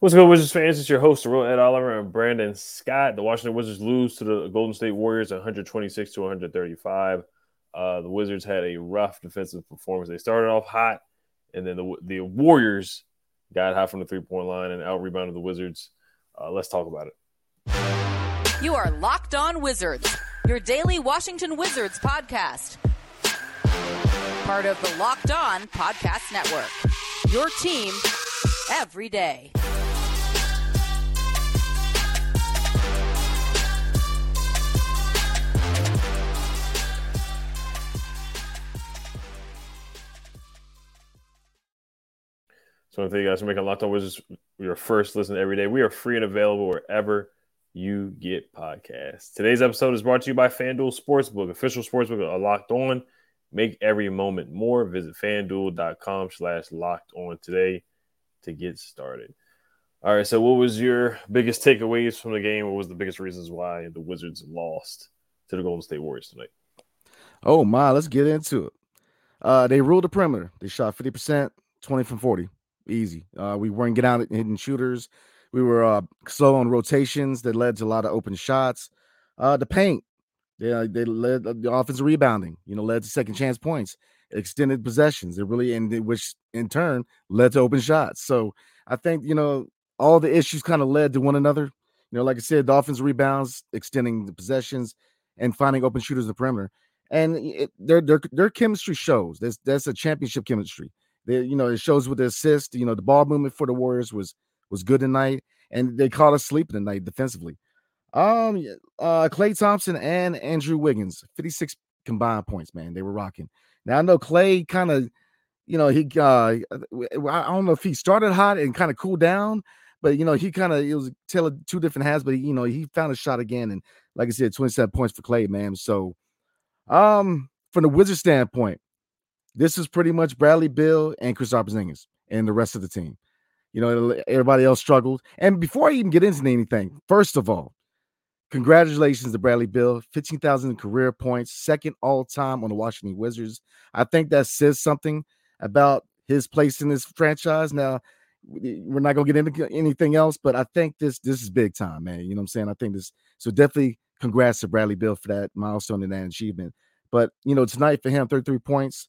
What's good, Wizards fans? It's your host, the Real Ed Oliver and Brandon Scott. The Washington Wizards lose to the Golden State Warriors 126 to 135. Uh, the Wizards had a rough defensive performance. They started off hot, and then the the Warriors got hot from the three point line and out rebounded the Wizards. Uh, let's talk about it. You are Locked On Wizards, your daily Washington Wizards podcast. Part of the Locked On Podcast Network. Your team every day. So thank you guys for making Locked On Wizards your first listen every day. We are free and available wherever you get podcasts. Today's episode is brought to you by FanDuel Sportsbook, official sportsbook of Locked On. Make every moment more. Visit fanduel.com slash locked on today to get started. All right, so what was your biggest takeaways from the game? What was the biggest reasons why the Wizards lost to the Golden State Warriors tonight? Oh my, let's get into it. Uh, they ruled the perimeter. They shot 50%, 20 from 40 easy. Uh, we weren't getting out hitting shooters. We were uh, slow on rotations that led to a lot of open shots. Uh, the paint, yeah, they led uh, the offensive rebounding. You know, led to second chance points, extended possessions. It really, and which in turn led to open shots. So I think you know all the issues kind of led to one another. You know, like I said, the offensive rebounds, extending the possessions, and finding open shooters in the perimeter. And it, their their their chemistry shows. That's that's a championship chemistry. They, you know, it shows with the assist. You know, the ball movement for the Warriors was was good tonight, and they caught us sleeping tonight defensively. Um, uh, Klay Thompson and Andrew Wiggins, 56 combined points, man. They were rocking. Now I know Klay kind of, you know, he uh I don't know if he started hot and kind of cooled down, but you know, he kind of it was tell two different halves, but he, you know, he found a shot again. And like I said, 27 points for Klay, man. So um from the Wizard standpoint, this is pretty much Bradley Beal and Chris Porzingis and the rest of the team. You know, everybody else struggled. And before I even get into anything, first of all, congratulations to Bradley Beal, 15,000 career points, second all time on the Washington Wizards. I think that says something about his place in this franchise. Now, we're not gonna get into anything else, but I think this this is big time, man. You know what I'm saying? I think this so definitely congrats to Bradley Beal for that milestone and that achievement. But you know, tonight for him, 33 points,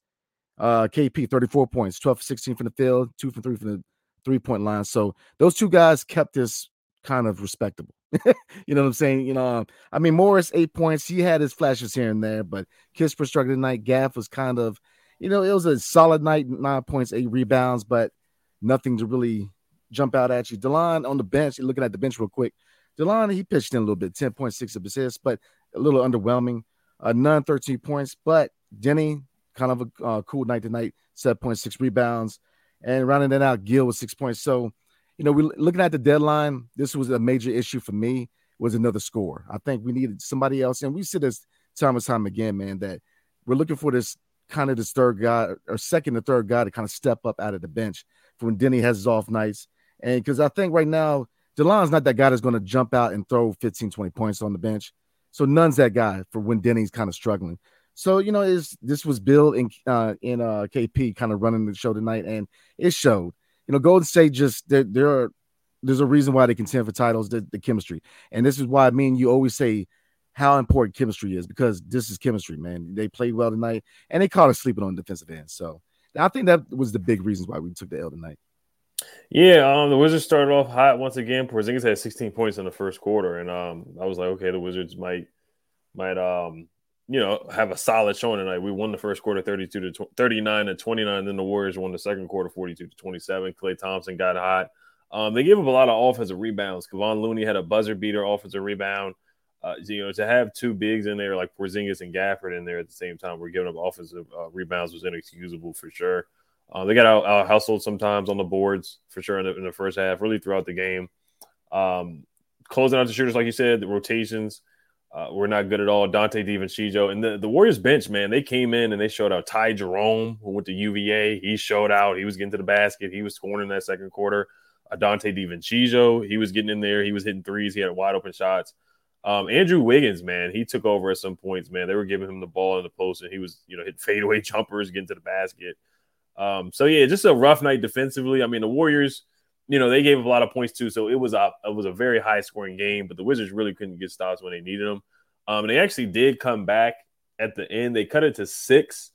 uh, KP 34 points, 12 for 16 from the field, two from three from the three point line. So those two guys kept this kind of respectable. you know what I'm saying? You know, um, I mean, Morris eight points. He had his flashes here and there, but Kispert struggled tonight. Gaff was kind of, you know, it was a solid night, nine points, eight rebounds, but nothing to really jump out at you. Delon on the bench, looking at the bench real quick. Delon, he pitched in a little bit, 10.6 of assists, but a little underwhelming. Uh, Nunn 13 points, but Deni, kind of a uh, cool night tonight, 7.6 rebounds. And rounding that out, Gill was six points. So, you know, we're looking at the deadline. This was a major issue for me, was another score. I think we needed somebody else. And we see this time and time again, man, that we're looking for this kind of this third guy or second or third guy to kind of step up out of the bench for when Deni has his off nights. And because I think right now, Delon's not that guy that's going to jump out and throw 15, 20 points on the bench. So Nunn's that guy for when Deni's kind of struggling. So you know, is this was Beal in uh, in uh, KP kind of running the show tonight, and it showed. You know, Golden State just there. There are there's a reason why they contend for titles. The, the chemistry, and this is why I mean you always say how important chemistry is because this is chemistry, man. They played well tonight, and they caught us sleeping on defensive end. So I think that was the big reasons why we took the L tonight. Yeah, um, the Wizards started off hot once again. Porzingis had 16 points in the first quarter, and um, I was like, okay, the Wizards might might um, you know, have a solid showing tonight. We won the first quarter 32 to 39 to 29. Then the Warriors won the second quarter 42 to 27. Klay Thompson got hot. Um, they gave up a lot of offensive rebounds. Kevon Looney had a buzzer beater offensive rebound. Uh, you know, to have two bigs in there like Porzingis and Gafford in there at the same time, we're giving up offensive uh, rebounds was inexcusable for sure. Uh, they got out, out hustled sometimes on the boards for sure in the, in the, first half, really throughout the game. Um, closing out the shooters, like you said, the rotations uh, were not good at all. Donte DiVincenzo and the, the Warriors bench, man, they came in and they showed out. Ty Jerome, who went to UVA, he showed out. He was getting to the basket. He was scoring in that second quarter. Uh, Donte DiVincenzo, he was getting in there. He was hitting threes. He had wide open shots. Um, Andrew Wiggins, man, he took over at some points, man. They were giving him the ball in the post, and he was, you know, hit fadeaway jumpers, getting to the basket. Um, so yeah, just a rough night defensively. I mean, the Warriors, you know, they gave a lot of points too, so it was a it was a very high scoring game. But the Wizards really couldn't get stops when they needed them. Um, and they actually did come back at the end. They cut it to six.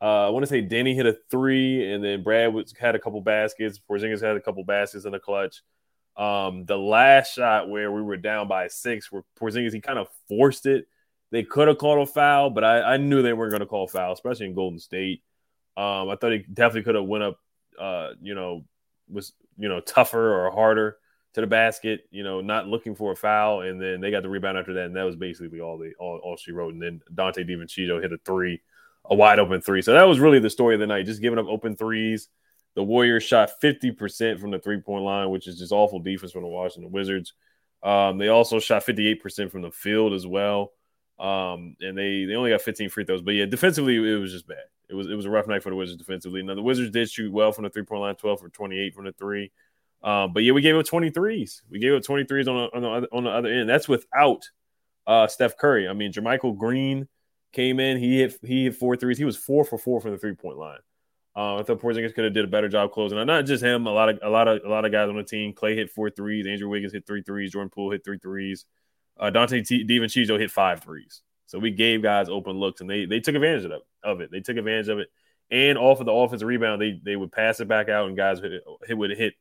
Uh, I want to say Danny hit a three, and then Brad was, had a couple baskets. Porzingis had a couple baskets in the clutch. Um, the last shot where we were down by six, where Porzingis he kind of forced it. They could have called a foul, but I, I knew they weren't going to call a foul, especially in Golden State. Um, I thought he definitely could have went up, uh, you know, was you know tougher or harder to the basket, you know, not looking for a foul, and then they got the rebound after that, and that was basically all they all, all she wrote. And then Donte DiVincenzo hit a three, a wide open three. So that was really the story of the night, just giving up open threes. The Warriors shot 50% from the three point line, which is just awful defense from the Washington Wizards. Um, they also shot 58% from the field as well. Um, and they they only got 15 free throws. But yeah, defensively, it was just bad. It was it was a rough night for the Wizards defensively. Now the Wizards did shoot well from the three point line, 12 for 28 from the three. Um, but yeah, we gave up 23s. We gave up 23s on, on, the, other, on the other end. That's without uh, Steph Curry. I mean, JaMychal Green came in. He hit he hit four threes. He was four for four from the three point line. Uh, I thought Porzingis could have did a better job closing. Not just him. A lot of a lot of a lot of guys on the team. Klay hit four threes. Andrew Wiggins hit three threes. Jordan Poole hit three threes. Uh, Donte T- DiVincenzo hit five threes. So we gave guys open looks, and they they took advantage of, of it. They took advantage of it and off of the offensive rebound, they they would pass it back out, and guys would hit, would hit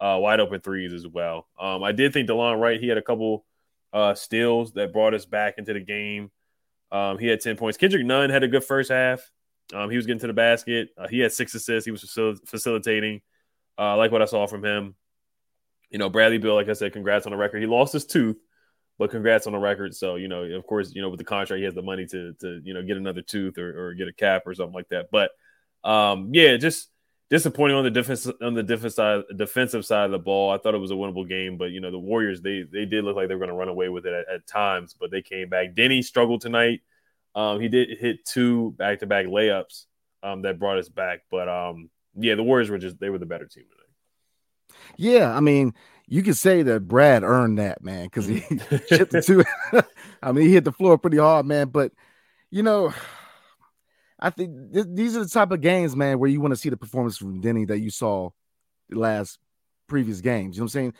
uh, wide open threes as well. Um, I did think Delon Wright he had a couple uh, steals that brought us back into the game. Um, he had ten points. Kendrick Nunn had a good first half. Um, he was getting to the basket. Uh, he had six assists. He was facil- facilitating. Uh, I like what I saw from him. You know, Bradley Beal, like I said, congrats on the record. He lost his tooth, but congrats on the record. So, you know, of course, you know, with the contract, he has the money to to you know get another tooth or, or get a cap or something like that. But um, yeah, just disappointing on the defense on the defense side, defensive side of the ball. I thought it was a winnable game, but you know the Warriors they they did look like they were going to run away with it at, at, times, but they came back. Deni struggled tonight. Um, he did hit two back to back layups um, that brought us back, but um, yeah, the Warriors were just they were the better team tonight. Yeah, I mean, you could say that Brad earned that man because he mm. hit the two. I mean, he hit the floor pretty hard, man. But you know, I think th- these are the type of games, man, where you want to see the performance from Deni that you saw the last previous games. You know what I'm saying?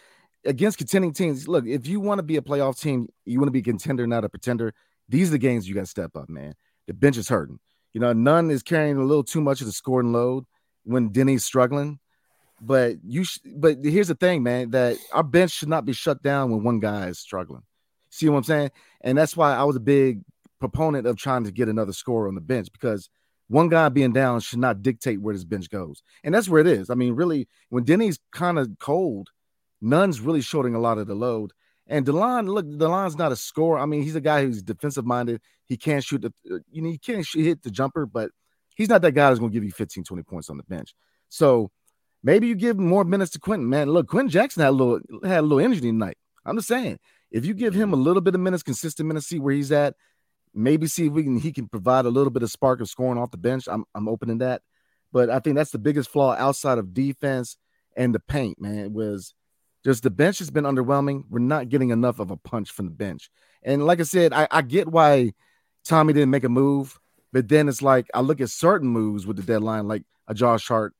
Against contending teams, look, if you want to be a playoff team, you want to be a contender, not a pretender. These are the games you got to step up, man. The bench is hurting. You know, Nunn is carrying a little too much of the scoring load when Deni's struggling. But you, sh- but here's the thing, man, that our bench should not be shut down when one guy is struggling. See what I'm saying? And that's why I was a big proponent of trying to get another scorer on the bench because one guy being down should not dictate where this bench goes. And that's where it is. I mean, really, when Deni's kind of cold, Nunn's really shorting a lot of the load. And Delon, look, Delon's not a scorer. I mean, he's a guy who's defensive minded. He can't shoot the, uh, you know, he can't shoot, hit the jumper, but he's not that guy who's going to give you 15, 20 points on the bench. So maybe you give more minutes to Quenton, man. Look, Quenton Jackson had a little, had a little energy tonight. I'm just saying, if you give him a mm-hmm. little bit of minutes, consistent minutes, see where he's at, maybe see if we can he can provide a little bit of spark of scoring off the bench. I'm I'm opening that. But I think that's the biggest flaw outside of defense and the paint, man, was just the bench has been underwhelming. We're not getting enough of a punch from the bench. And like I said, I, I get why Tommy didn't make a move, but then it's like I look at certain moves with the deadline, like a Josh Hart.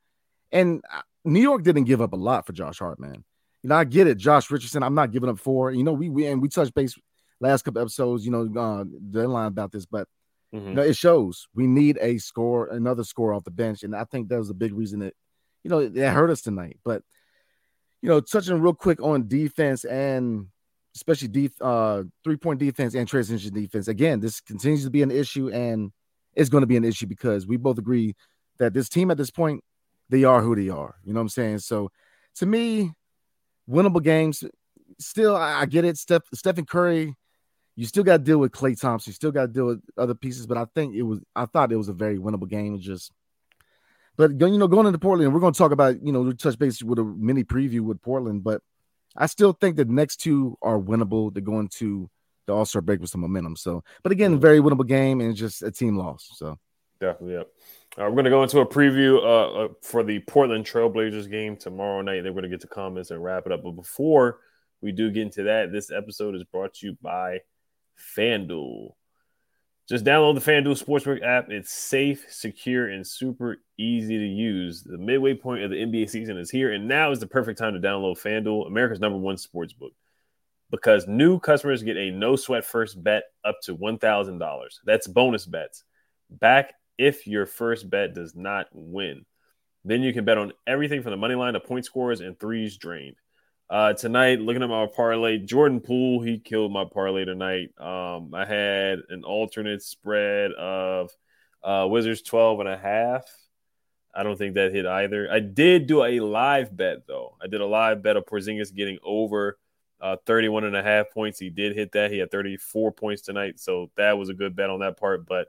And uh, New York didn't give up a lot for Josh Hart, man. You know, I get it. Josh Richardson, I'm not giving up for. You know, we, we and we touched base last couple episodes, you know, uh, deadline about this, but mm-hmm. you know, it shows we need a score, another score off the bench, and I think that was a big reason that you know it hurt us tonight. But you know, touching real quick on defense and especially def- uh, three point defense and transition defense. Again, this continues to be an issue and it's going to be an issue because we both agree that this team at this point, they are who they are. You know what I'm saying? So to me, winnable games. Still, I, I get it. Steph, Stephen Curry, you still got to deal with Klay Thompson. You still got to deal with other pieces. But I think it was, I thought it was a very winnable game. It just, but you know, going into Portland, we're going to talk about, you know, we touch base with a mini preview with Portland, but I still think the next two are winnable. They're going to the All Star break with some momentum. So, but again, very winnable game and just a team loss. So, definitely, yeah. Uh, we're going to go into a preview uh, uh, for the Portland Trailblazers game tomorrow night. Then we're going to get to comments and wrap it up. But before we do get into that, this episode is brought to you by FanDuel. Just download the FanDuel Sportsbook app. It's safe, secure, and super easy to use. The midway point of the NBA season is here, and now is the perfect time to download FanDuel, America's number one sportsbook, because new customers get a no sweat first bet up to $1,000. That's bonus bets. Back if your first bet does not win. Then you can bet on everything from the money line to point scores and threes drained. Uh, tonight, looking at my parlay, Jordan Poole, he killed my parlay tonight. Um, I had an alternate spread of uh, Wizards 12 and a half. I don't think that hit either. I did do a live bet, though. I did a live bet of Porzingis getting over uh, 31 and a half points. He did hit that. He had 34 points tonight. So that was a good bet on that part. But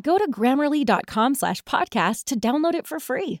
Go to grammarly.com slash podcast to download it for free.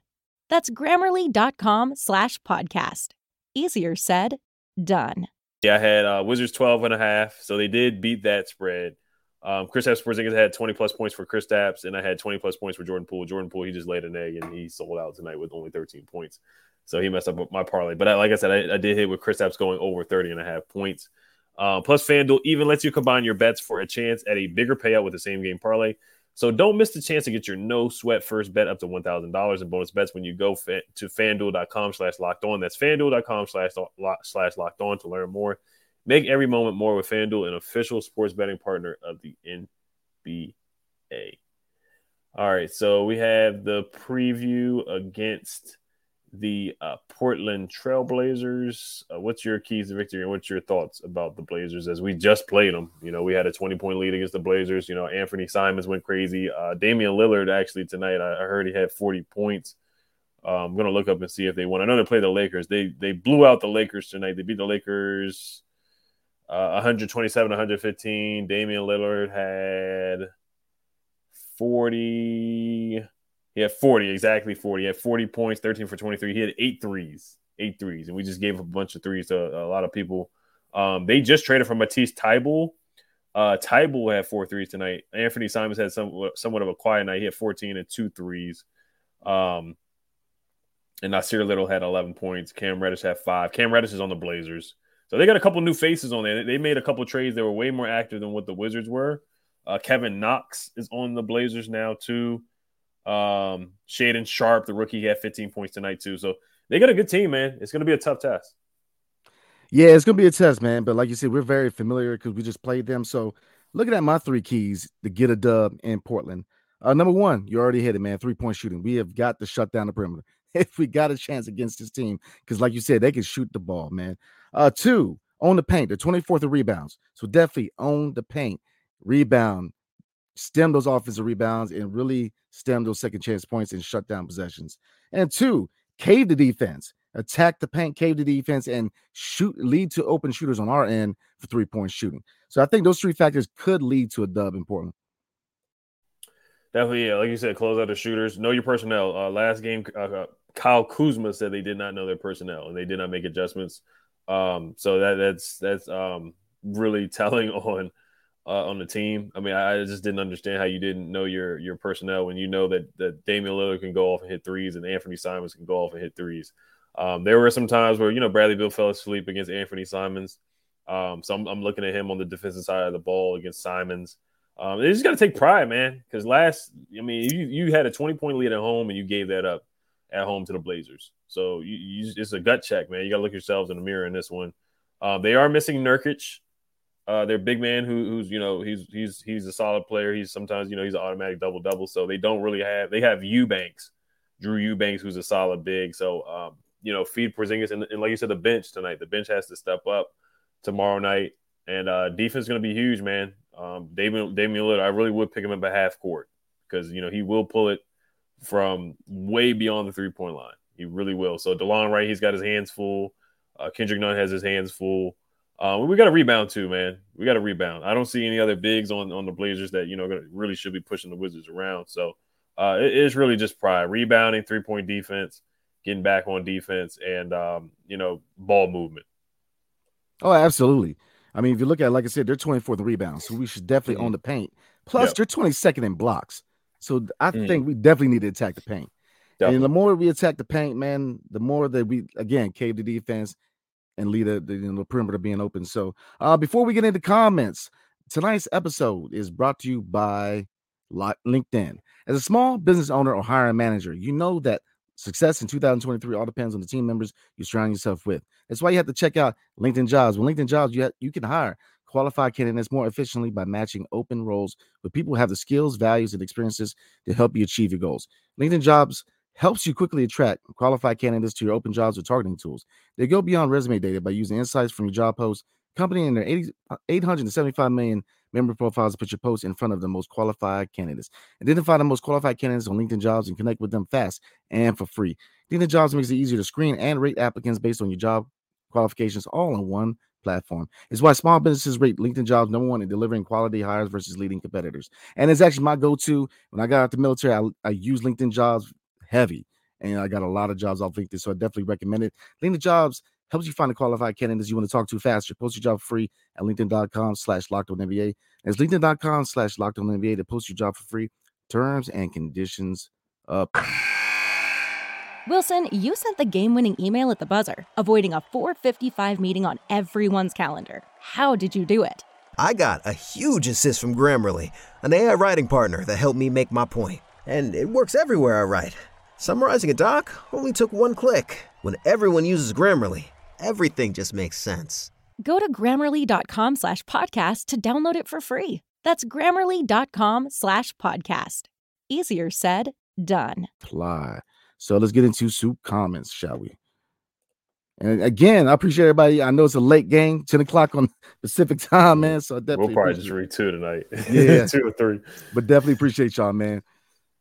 That's grammarly.com slash podcast. Easier said, done. Yeah, I had uh, Wizards 12 and a half. So they did beat that spread. Um, Kristaps Porzingis had 20 plus points for Kristaps, and I had 20 plus points for Jordan Poole. Jordan Poole, he just laid an egg and he sold out tonight with only 13 points. So he messed up my parlay. But I, like I said, I, I, did hit with Kristaps going over 30 and a half points. Uh, plus, FanDuel even lets you combine your bets for a chance at a bigger payout with the same game parlay. So don't miss the chance to get your no sweat first bet up to $1,000 in bonus bets when you go fa- to fanduel.com slash locked on. That's fanduel.com slash, slash locked on to learn more. Make every moment more with FanDuel, an official sports betting partner of the NBA. All right, so we have the preview against the uh, Portland Trailblazers. Uh, what's your keys to victory and what's your thoughts about the Blazers as we just played them? You know, we had a 20 point lead against the Blazers. You know, Anthony Simons went crazy. Uh, Damian Lillard actually tonight, I, I heard he had 40 points. Uh, I'm gonna look up and see if they won. I know they played the Lakers. They they blew out the Lakers tonight. They beat the Lakers uh, 127, 115. Damian Lillard had 40. He had 40, exactly 40. He had 40 points, 13 for 23. He had eight threes, eight threes, and we just gave a bunch of threes to a, lot of people. Um, they just traded for Matisse Thybulle. Uh, had four threes tonight. Anthony Simons had some somewhat of a quiet night. He had 14 and two threes. Um, and Nassir Little had 11 points. Cam Reddish had five. Cam Reddish is on the Blazers. So they got a couple new faces on there. They made a couple trades that were way more active than what the Wizards were. Uh, Kevin Knox is on the Blazers now too. Um, Shaedon Sharpe, the rookie, had 15 points tonight too. So they got a good team, man. It's going to be a tough test. Yeah, it's going to be a test, man. But like you said, we're very familiar because we just played them. So looking at my three keys to get a dub in Portland. Uh, number one, you already hit it, man. Three point shooting. We have got to shut down the perimeter if we got a chance against this team because, like you said, they can shoot the ball, man. Uh, two, own the paint. They're 24th of rebounds. So definitely own the paint, rebound, stem those offensive rebounds, and really stem those second chance points and shut down possessions. And two, cave the defense, attack the paint, cave the defense, and shoot lead to open shooters on our end for three point shooting. So I think those three factors could lead to a dub in Portland. definitely, yeah, like you said, close out the shooters. Know your personnel. Uh, last game, uh, uh, Kyle Kuzma said they did not know their personnel and they did not make adjustments. Um, so that that's that's um, really telling on uh, on the team. I mean, I, just didn't understand how you didn't know your your personnel when you know that that Damian Lillard can go off and hit threes and Anthony Simons can go off and hit threes. Um, there were some times where you know Bradley Beal fell asleep against Anthony Simons. Um, so I'm, I'm, looking at him on the defensive side of the ball against Simons. Um, they just got to take pride, man. Because last, I mean, you you had a 20 point lead at home and you gave that up at home to the Blazers. So you, you it's a gut check, man. You got to look yourselves in the mirror in this one. Uh, they are missing Nurkic, uh, their big man, who, who's you know he's he's he's a solid player. He's sometimes you know he's an automatic double double. So they don't really have they have Eubanks, Drew Eubanks, who's a solid big. So um, you know feed Porzingis and, and like you said, the bench tonight. The bench has to step up tomorrow night, and uh, defense is going to be huge, man. Um, Damian Damian Lillard, I really would pick him up at half court because you know he will pull it from way beyond the three point line. He really will. So Delon Wright, he's got his hands full. Uh, Kendrick Nunn has his hands full. Uh, we got to rebound too, man. We got to rebound. I don't see any other bigs on on the Blazers that you know really should be pushing the Wizards around. So uh, it is really just pride, rebounding, three point defense, getting back on defense, and um, you know ball movement. Oh, absolutely. I mean, if you look at, it, like I said, they're 24th in rebounds, so we should definitely mm-hmm. own the paint. Plus, yep. they're 22nd in blocks. So I mm-hmm. think we definitely need to attack the paint. Definitely. And the more we attack the paint, man, the more that we again cave the defense and lead the, the, you know, the perimeter being open. So uh, before we get into comments, tonight's episode is brought to you by LinkedIn. As a small business owner or hiring manager, you know that success in 2023 all depends on the team members you surround yourself with. That's why you have to check out LinkedIn Jobs. With LinkedIn Jobs, you, you can hire qualified candidates more efficiently by matching open roles with people who have the skills, values, and experiences to help you achieve your goals. LinkedIn Jobs helps you quickly attract qualified candidates to your open jobs with targeting tools. They go beyond resume data by using insights from your job posts, accompanying their 80, uh, 875 million member profiles to put your posts in front of the most qualified candidates. Identify the most qualified candidates on LinkedIn Jobs and connect with them fast and for free. LinkedIn Jobs makes it easier to screen and rate applicants based on your job qualifications all in one platform. It's why small businesses rate LinkedIn Jobs number one in delivering quality hires versus leading competitors. And it's actually my go-to when I got out the military. I, I use LinkedIn Jobs heavy, and I got a lot of jobs off LinkedIn, so I definitely recommend it. LinkedIn Jobs helps you find the qualified candidates you want to talk to faster. Post your job free at linkedin.com slash locked on NBA. It's linkedin.com slash locked on NBA to post your job for free. Terms and conditions up. Wilson, you sent the game-winning email at the buzzer, avoiding a 455 meeting on everyone's calendar. How did you do it? I got a huge assist from Grammarly, an AI writing partner that helped me make my point. And it works everywhere I write. Summarizing a doc only took one click. When everyone uses Grammarly, everything just makes sense. Go to grammarly.com slash podcast to download it for free. That's grammarly.com slash podcast. Easier said, done. Apply. So let's get into soup comments, shall we? And again, I appreciate everybody. I know it's a late game, 10 o'clock on Pacific time, man. So I definitely we'll probably just read two tonight. Yeah, two or three. But definitely appreciate y'all, man.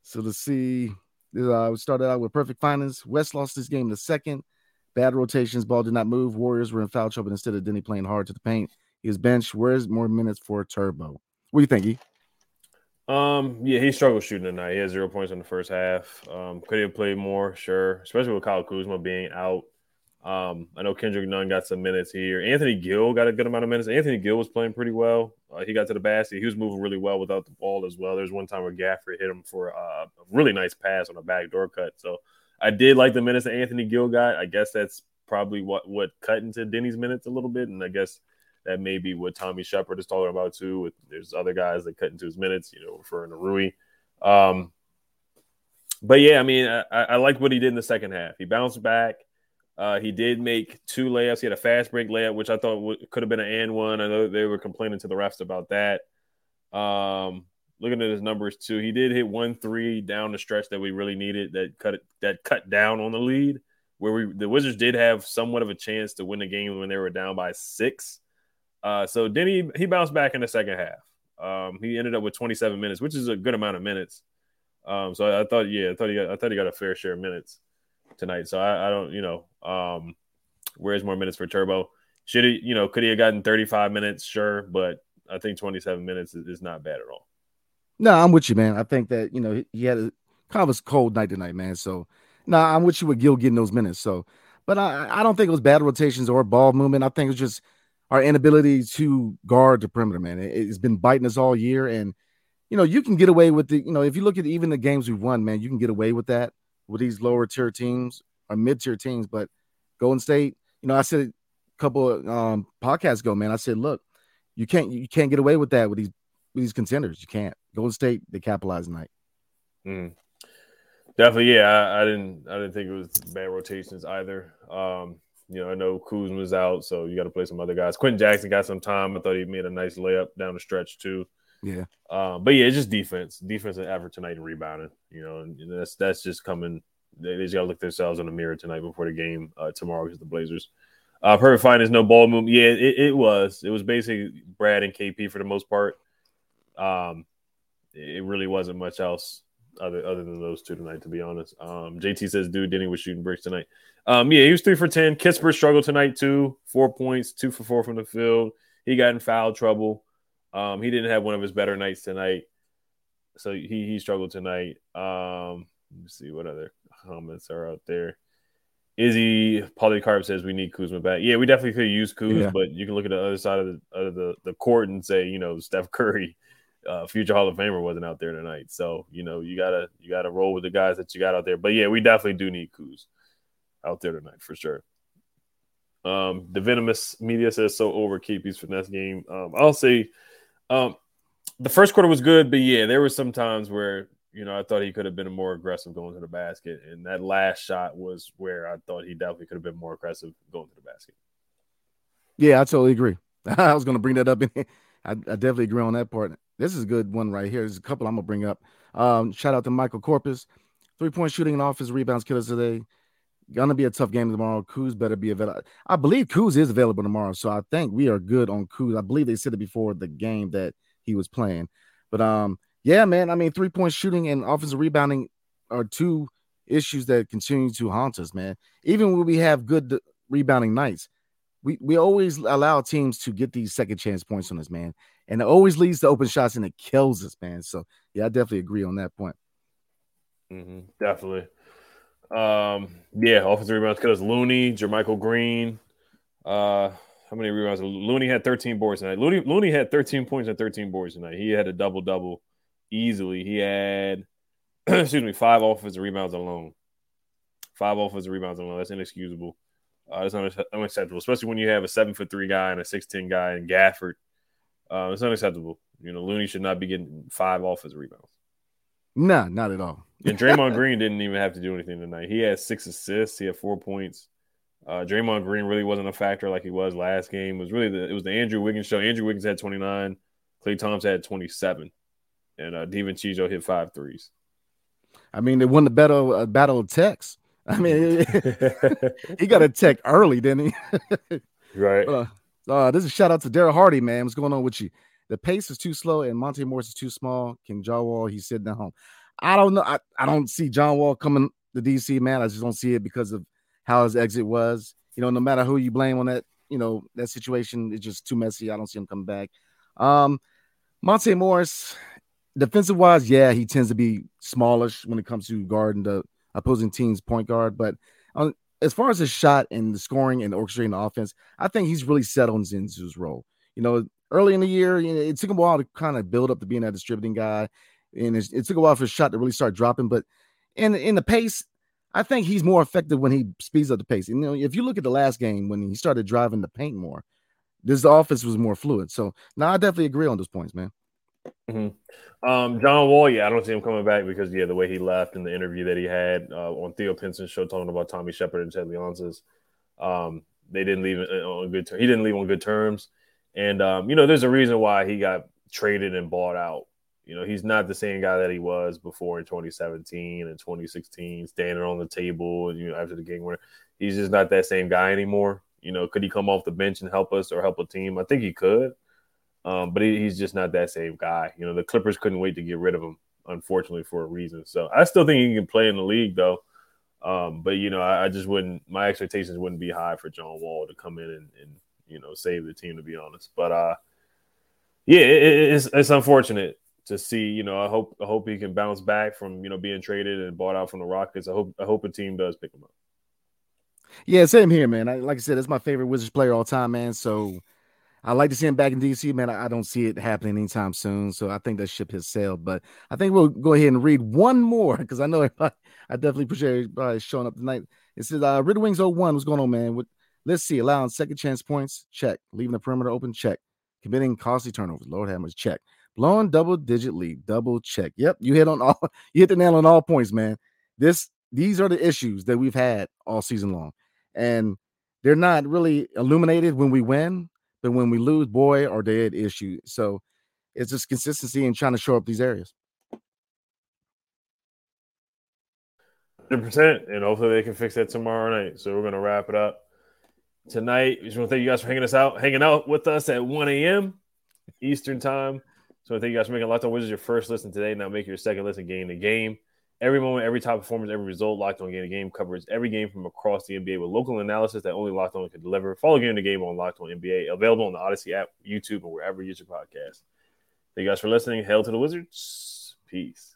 So let's see. Uh, we started out with perfect finance. West lost this game the second. Bad rotations. Ball did not move. Warriors were in foul trouble instead of Deni playing hard to the paint. His bench. Where's more minutes for Turbo? What do you think, E? Um, yeah, he struggled shooting tonight. He had zero points in the first half. Um, could he have played more? Sure, especially with Kyle Kuzma being out. Um, I know Kendrick Nunn got some minutes here. Anthony Gill got a good amount of minutes. Anthony Gill was playing pretty well. Uh, he got to the basket. He was moving really well without the ball as well. There's one time where Gafford hit him for uh, a really nice pass on a backdoor cut. So I did like the minutes that Anthony Gill got. I guess that's probably what what cut into Deni's minutes a little bit, and I guess that may be what Tommy Sheppard is talking about too. With there's other guys that cut into his minutes, you know, referring to Rui. Um, but yeah, I mean, I, I like what he did in the second half. He bounced back. Uh, he did make two layups. He had a fast break layup, which I thought w- could have been an and one. I know they were complaining to the refs about that. Um, looking at his numbers too, he did hit one three down the stretch that we really needed that cut that cut down on the lead. Where we the Wizards did have somewhat of a chance to win the game when they were down by six. Uh, so then he he bounced back in the second half. Um, he ended up with 27 minutes, which is a good amount of minutes. Um, so I, I thought, yeah, I thought he got I thought he got a fair share of minutes tonight. So I, I don't, you know, um, where's more minutes for Turbo? Should he, you know, could he have gotten 35 minutes? Sure, but I think 27 minutes is, is not bad at all. No, I'm with you, man. I think that you know he, had a kind of a cold night tonight, man. So no, I'm with you with Gill getting those minutes. So, but I, I don't think it was bad rotations or ball movement. I think it's just our inability to guard the perimeter, man. It, it's been biting us all year, and you know you can get away with the you know if you look at even the games we've won, man, you can get away with that with these lower tier teams or mid tier teams. But Golden State, you know, I said a couple of um, podcasts ago, man. I said, look, you can't you can't get away with that with these with these contenders. You can't. Golden State they capitalized tonight. Mm. Definitely, yeah. I, I, didn't I didn't think it was bad rotations either. Um, you know, I know Kuzma was out, so you got to play some other guys. Quenton Jackson got some time. I thought he made a nice layup down the stretch too. Yeah. Um, but yeah, it's just defense, defense and effort tonight and rebounding. You know, and that's that's just coming. They, they just got to look themselves in the mirror tonight before the game uh, tomorrow against the Blazers. Uh, perfect fine is no ball movement. Yeah, it, it, was. It was basically Brad and KP for the most part. Um, it really wasn't much else other other than those two tonight, to be honest. Um, JT says, dude, Deni was shooting bricks tonight. Um, yeah, he was three for 10. Kispert struggled tonight, too. Four points, two for four from the field. He got in foul trouble. Um, he didn't have one of his better nights tonight. So he, he struggled tonight. Um, let me see what other comments are out there. Izzy Polycarp says we need Kuzma back. Yeah, we definitely could use Kuz, yeah. but you can look at the other side of the, of the the court and say, you know, Steph Curry uh, future Hall of Famer wasn't out there tonight. So you know you gotta you gotta roll with the guys that you got out there. But yeah, we definitely do need Kuz out there tonight for sure. Um, the venomous media says so over KP's finesse game. Um, I'll say, um, the first quarter was good, but yeah, there were some times where you know I thought he could have been more aggressive going to the basket, and that last shot was where I thought he definitely could have been more aggressive going to the basket. Yeah, I totally agree. I was going to bring that up. I, I definitely agree on that part. This is a good one right here. There's a couple I'm gonna bring up. Um, shout out to Michael Corpus, three point shooting and offensive rebounds killers today. Gonna be a tough game tomorrow. Kuz better be available. I believe Kuz is available tomorrow, so I think we are good on Kuz. I believe they said it before the game that he was playing, but um, yeah, man. I mean, three point shooting and offensive rebounding are two issues that continue to haunt us, man. Even when we have good rebounding nights, we we always allow teams to get these second chance points on us, man and it always leads to open shots and it kills us, man. So yeah, I definitely agree on that point. Mm-hmm, definitely. Um, yeah, offensive rebounds because Looney, JaMychal Green. Uh, how many rebounds? Looney had 13 boards tonight. Looney, Looney had 13 points and 13 boards tonight. He had a double double easily. He had, excuse me, five offensive rebounds alone. Five offensive rebounds alone. That's inexcusable. Uh, that's unacceptable, especially when you have a seven foot three guy and a six ten guy and Gafford uh, it's unacceptable. You know, Looney should not be getting five offensive rebounds. Nah, not at all. and Draymond Green didn't even have to do anything tonight. He had six assists. He had four points. Uh, Draymond Green really wasn't a factor like he was last game. It was really the it was the Andrew Wiggins show. Andrew Wiggins had 29. Klay Thompson had 27. And uh DiVincenzo hit five threes. I mean, they won the battle uh, battle of Tex. I mean, he got a tech early, didn't he? right. Uh, uh, this is a shout out to Daryl Hardy, man. What's going on with you? The pace is too slow and Monte Morris is too small. King John Wall, he's sitting at home. I don't know. I, I don't see John Wall coming to DC, man. I just don't see it because of how his exit was. You know, no matter who you blame on that, you know, that situation is just too messy. I don't see him coming back. Um, Monte Morris, defensive wise, yeah, he tends to be smallish when it comes to guarding the opposing team's point guard. But on as far as his shot and the scoring and orchestrating the offense, I think he's really settled into his role. You know, early in the year, you know, it took him a while to kind of build up to being that distributing guy, and it, it took a while for his shot to really start dropping. But in in the pace, I think he's more effective when he speeds up the pace. And, you know, if you look at the last game when he started driving the paint more, this offense was more fluid. So now I definitely agree on those points, man. Mm-hmm. Um, John Wall, yeah, I don't see him coming back because yeah, the way he left in the interview that he had uh, on Theo Pinson's show talking about Tommy Sheppard and Ted Leonsis, um, they didn't leave on good. Ter- he didn't leave on good terms, and um, you know, there's a reason why he got traded and bought out. You know, he's not the same guy that he was before in 2017 and 2016, standing on the table and you know after the game winner. He's just not that same guy anymore. You know, could he come off the bench and help us or help a team? I think he could. Um, but he, he's just not that same guy. You know, the Clippers couldn't wait to get rid of him, unfortunately, for a reason. So I still think he can play in the league, though. Um, but you know, I, I, just wouldn't. My expectations wouldn't be high for John Wall to come in and, and you know save the team, to be honest. But uh, yeah, it, it's it's unfortunate to see. You know, I hope I hope he can bounce back from you know being traded and bought out from the Rockets. I hope I hope a team does pick him up. Yeah, same here, man. I, like I said, that's my favorite Wizards player all time, man. So I like to see him back in DC, man. I, I, don't see it happening anytime soon. So I think that ship has sailed. But I think we'll go ahead and read one more because I know I, definitely appreciate everybody showing up tonight. It says uh Red Wings 01. What's going on, man? With let's see, allowing second chance points, check. Leaving the perimeter open, check. Committing costly turnovers, Lord have mercy, check. Blowing double digit lead, double check. Yep, you hit on all you hit the nail on all points, man. This these are the issues that we've had all season long. And they're not really illuminated when we win, but when we lose, boy, are they an issue. So it's just consistency and trying to show up these areas. 100%. And hopefully they can fix that tomorrow night. So we're going to wrap it up tonight. Just want to thank you guys for hanging us out, hanging out with us at 1 a.m. Eastern time. So thank you guys for making Locked On Wizards your first listen today. Now make your second listen game the game. Every moment, every top performance, every result, Locked On Game the Game covers every game from across the NBA with local analysis that only Locked On can deliver. Follow Game the Game on Locked On NBA, available on the Odyssey app, YouTube, and wherever you get your podcast. Thank you guys for listening. Hail to the Wizards. Peace.